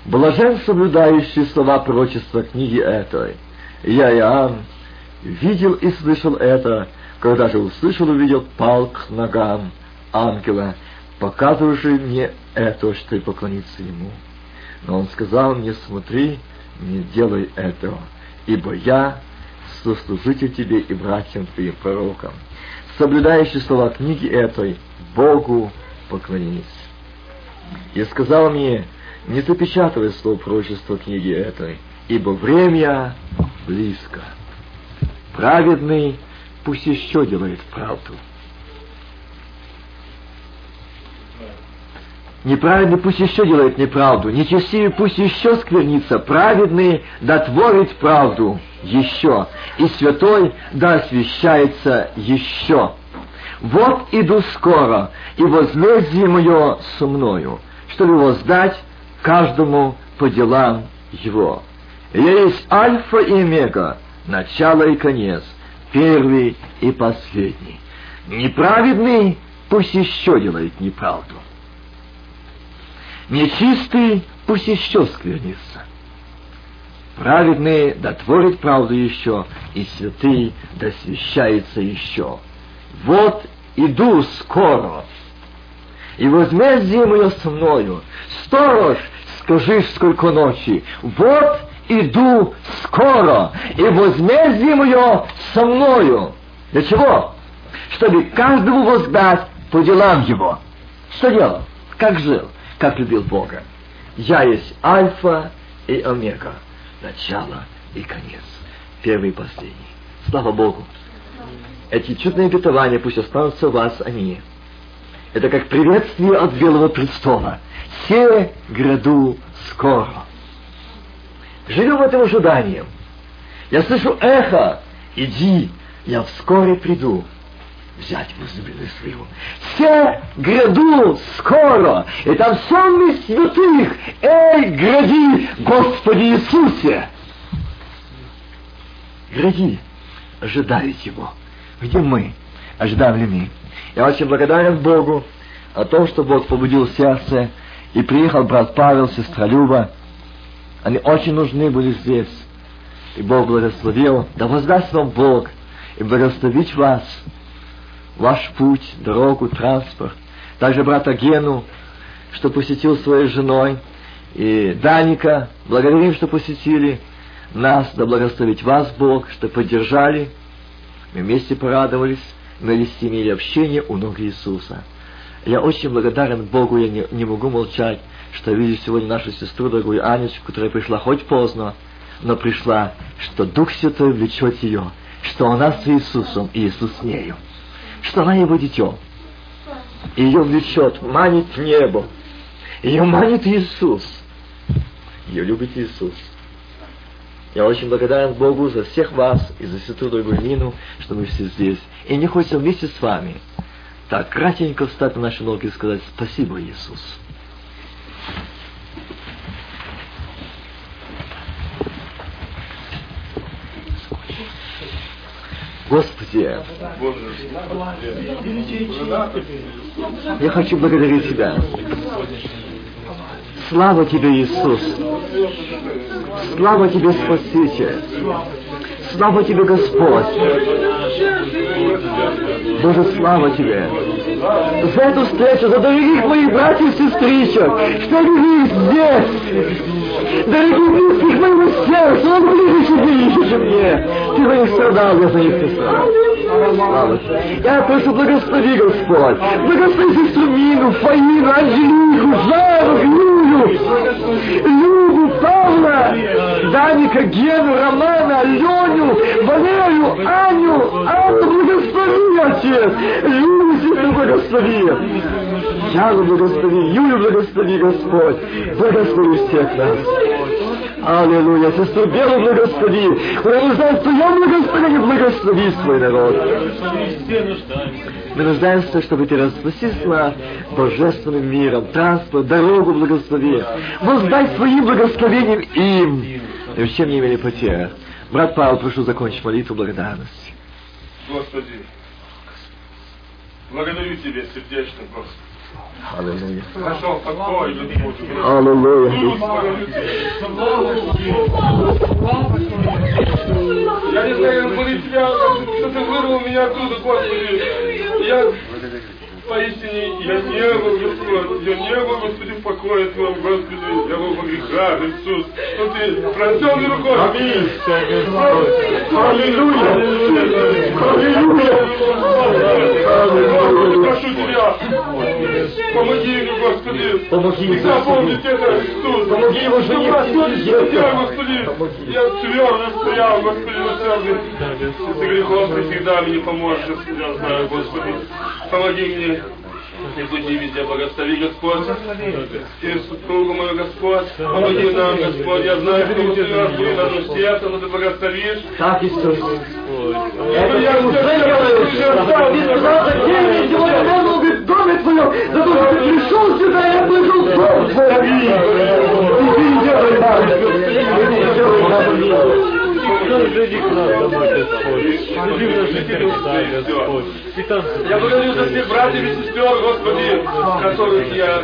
Блажен соблюдающий слова пророчества книги этой. Я, Иоанн, видел и слышал это, когда же услышал увидел пал к ногам ангела, показывавший мне это, что и поклониться ему. Но он сказал мне, смотри, не делай этого, ибо я сослужитель тебе и братьям твоим пророкам. Соблюдающий слова книги этой, Богу поклонись. И сказал мне, не запечатывай слов пророчества книги этой, ибо время близко. Праведный пусть еще делает правду. Неправедный пусть еще делает неправду, нечестивый пусть еще сквернится, праведный да творит правду еще, и святой да освящается еще. Вот иду скоро, и возмездие мое со мною, чтобы воздать каждому по делам его. Я есть Альфа и Омега, начало и конец, первый и последний. Неправедный пусть еще делает неправду. Нечистый пусть еще сквернится. Праведный да творит правду еще, и святый да освящается еще. Вот иду скоро, и возмездие мое со мною. Сторож, скажи, сколько ночи. Вот иду скоро, и возмездие мое со мною. Для чего? Чтобы каждому воздать по делам его. Что делал? Как жил? Как любил Бога? Я есть Альфа и Омега, начало и конец, первый и последний. Слава Богу! Эти чудные обетования пусть останутся у вас, они. Это как приветствие от Белого престола. Все гряду скоро. Живем в этом ожидании. Я слышу эхо. Иди, я вскоре приду взять возлюбленную свою. Все гряду скоро, и там сонный святых. Эй, гради, Господи Иисусе! Гради, ожидают Его. Где мы? Ожидаем ли мы? Я очень благодарен Богу о том, что Бог побудил сердце, и приехал брат Павел, сестра Люба. Они очень нужны были здесь. И Бог благословил. Да воздаст вам Бог и благословить вас, ваш путь, дорогу, транспорт. Также брата Гену, что посетил своей женой, и Даника, благодарим, что посетили нас, да благословить вас Бог, что поддержали. Мы вместе порадовались, мы вести имели общение у ног Иисуса. Я очень благодарен Богу, я не, не могу молчать, что вижу сегодня нашу сестру, дорогую Анечку, которая пришла хоть поздно, но пришла, что Дух Святой влечет ее, что она с Иисусом, и Иисус с нею, что она его дитё. Ее влечет, манит к небу. Ее манит Иисус. Ее любит Иисус. Я очень благодарен Богу за всех вас и за сестру дорогую Нину, что мы все здесь. И не хочется вместе с вами так кратенько встать на наши ноги и сказать спасибо, Иисус. Господи, я хочу благодарить Тебя. Слава Тебе, Иисус. Слава Тебе, Спаситель. Слава Тебе, Господь. Боже, слава Тебе. За эту встречу, за дорогих моих братьев и сестричек, что они здесь. Дорогих близких моего сердца, он ближе себе, чем мне. Ты за них страдал, я за них не страдал. Я прошу, благослови, Господь. Благослови сестру Мину, Фаину, Анжелику, Жару, Юлю, Любу, Павла, Даника, Гену, Романа, Леню, Валерию, Аню, Анну, благослови, Отец. Юлю, сестру, благослови. Яру благослови, Юлю благослови, Господь. Благослови всех нас. Аллилуйя. Сестру Белу благослови. В Твоем благословении. Благослови свой народ. Мы нуждаемся, чтобы Ты распустила божественным миром, транспорт, дорогу благослови. Воздай своим благословением им, и чем не имели потерь. Брат Павел, прошу закончить молитву благодарности. Господи, благодарю Тебя сердечно, Господи. Аллилуйя. Нашел покой, любовь. Аллилуйя. Я не знаю, молить Тебя, что Ты вырвал меня оттуда, Господи. Я поистине, я не был, Господь, я не был, Господи, в покое Твоем, Господи, я был во грехах, Иисус. Но Ты простил мне рукой. Аминь. Аллилуйя. Аллилуйя. Господи, прошу Тебя, помоги мне, Господи. Помоги мне, Запомнить это, Иисус. Помоги его жене, Господи. Я твердо стоял, Господи, на сердце. Ты грехов Ты всегда мне поможешь, я знаю, Господи. Помоги мне. И пути везде благослови, Господь. И супругу мою, Господь. Помоги нам, Господь. Я знаю, что Ты нас были на нужде, но Ты благословишь. Так, Иисус. Я в доме твоем? За то, что ты пришел сюда, я пришел в дом твой. И ты не делай нам. Ты не делай нам. Жени к нам домой, Господь. Жени в наши сердца, Господь. И там Я благодарю за всех братьев и сестер, Господи, которых я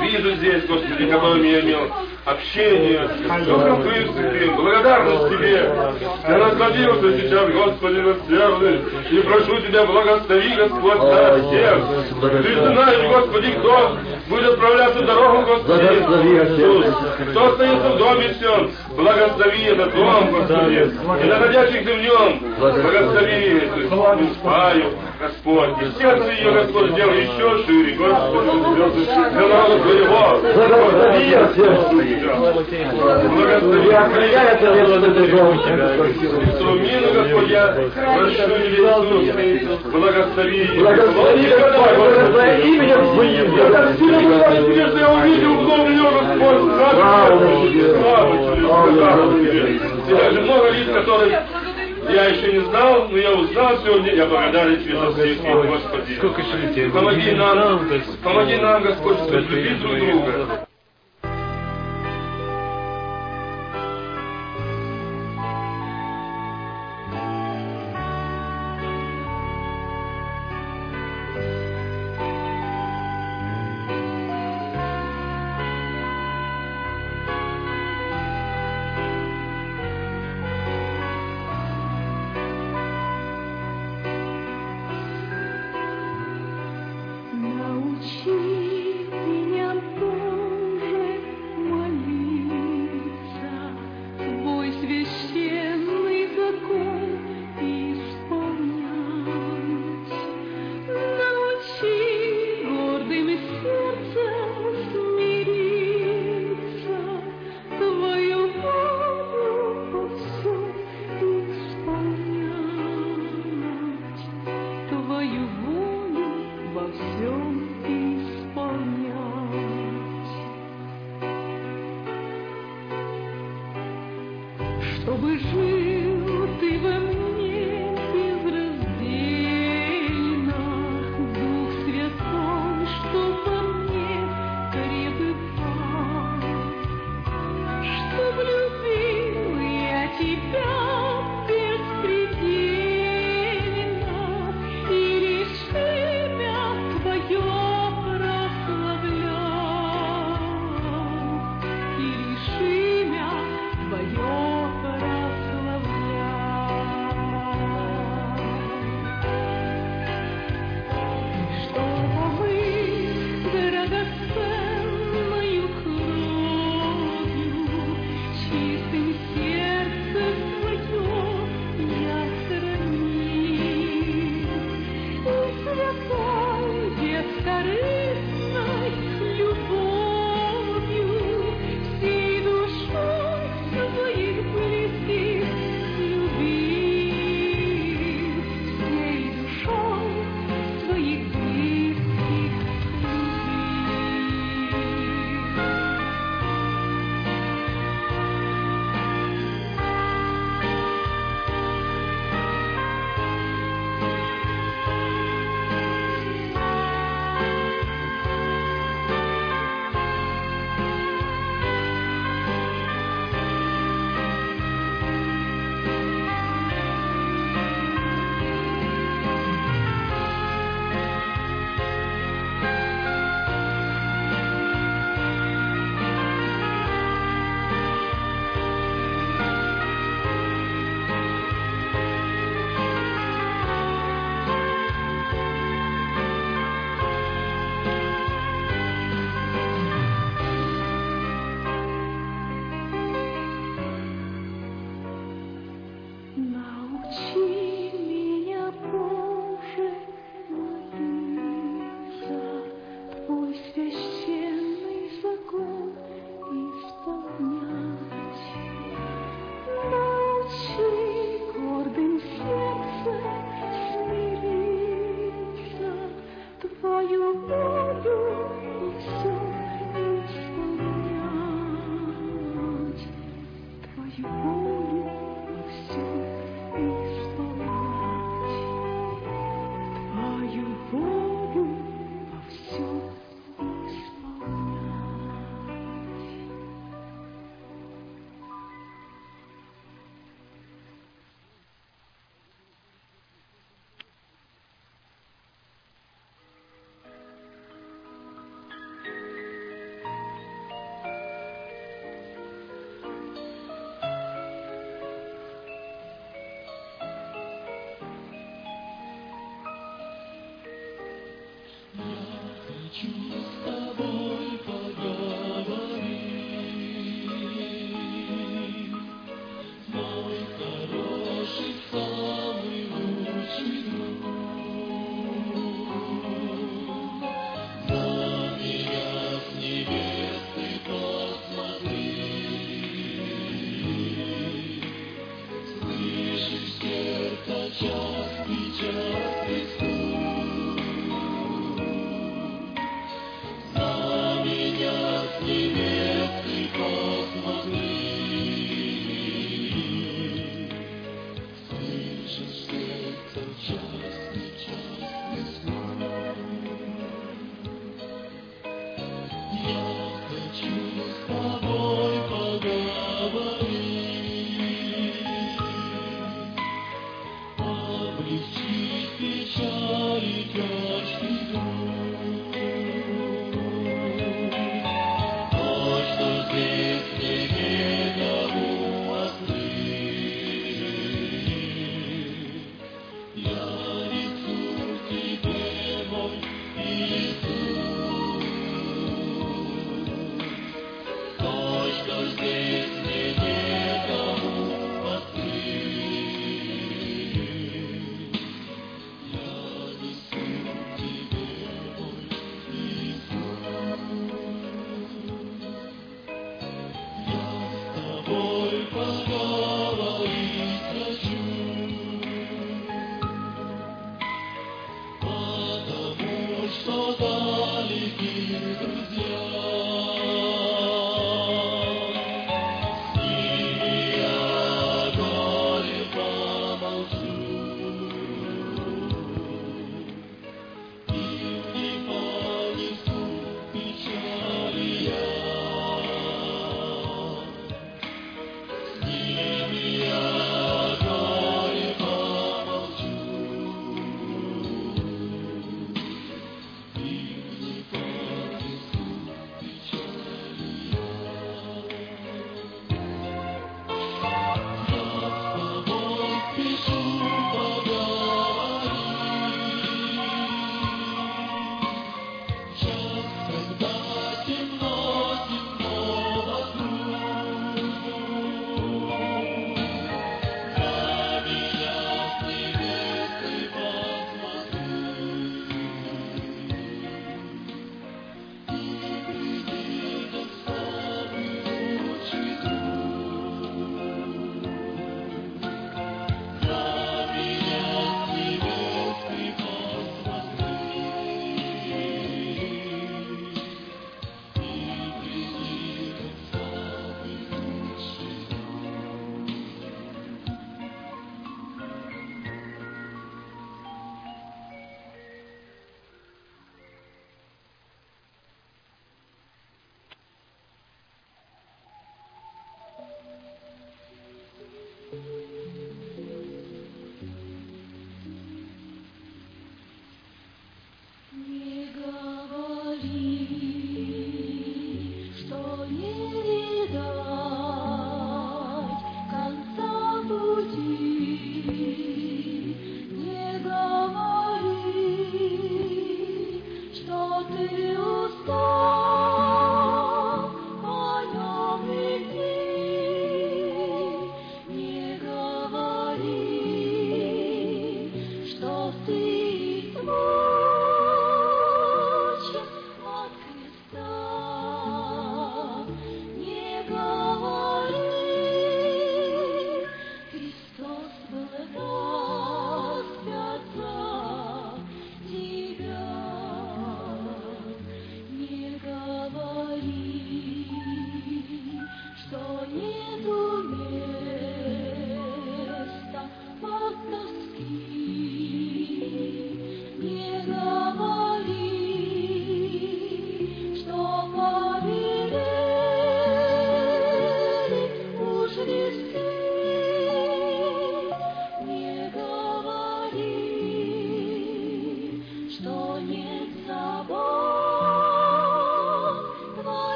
вижу здесь, Господи, которыми я имел общение, Духом Пресвятым, благодарность Тебе. Я насладился сейчас, Господи, сердце, и прошу Тебя, благослови, Господь, на всех. Ты знаешь, Господи, кто будет отправляться в дорогу, Господи. Иисус. Кто остается в доме все, благослови этот дом, Господи, и находящихся в нем, благослови спаю, Господь, и сердце ее, Господь, сделай еще шире, Господи, для народа Твоего. Благослови, Отец. Благослови, Я охраняю это место другого. Сумину, Господь, я прошу Тебя, Иисус, благослови. Благослови, Господь, благослови именем Твоим. Я сильно благодарю что я увидел в нее, Господь. Слава Тебе. Тебя же много лиц, которых я еще не знал, но я узнал сегодня. Я благодарен Тебе за них, Господи. Сколько еще людей? Помоги нам, помоги нам, Господь, любить друг друга. Jesus.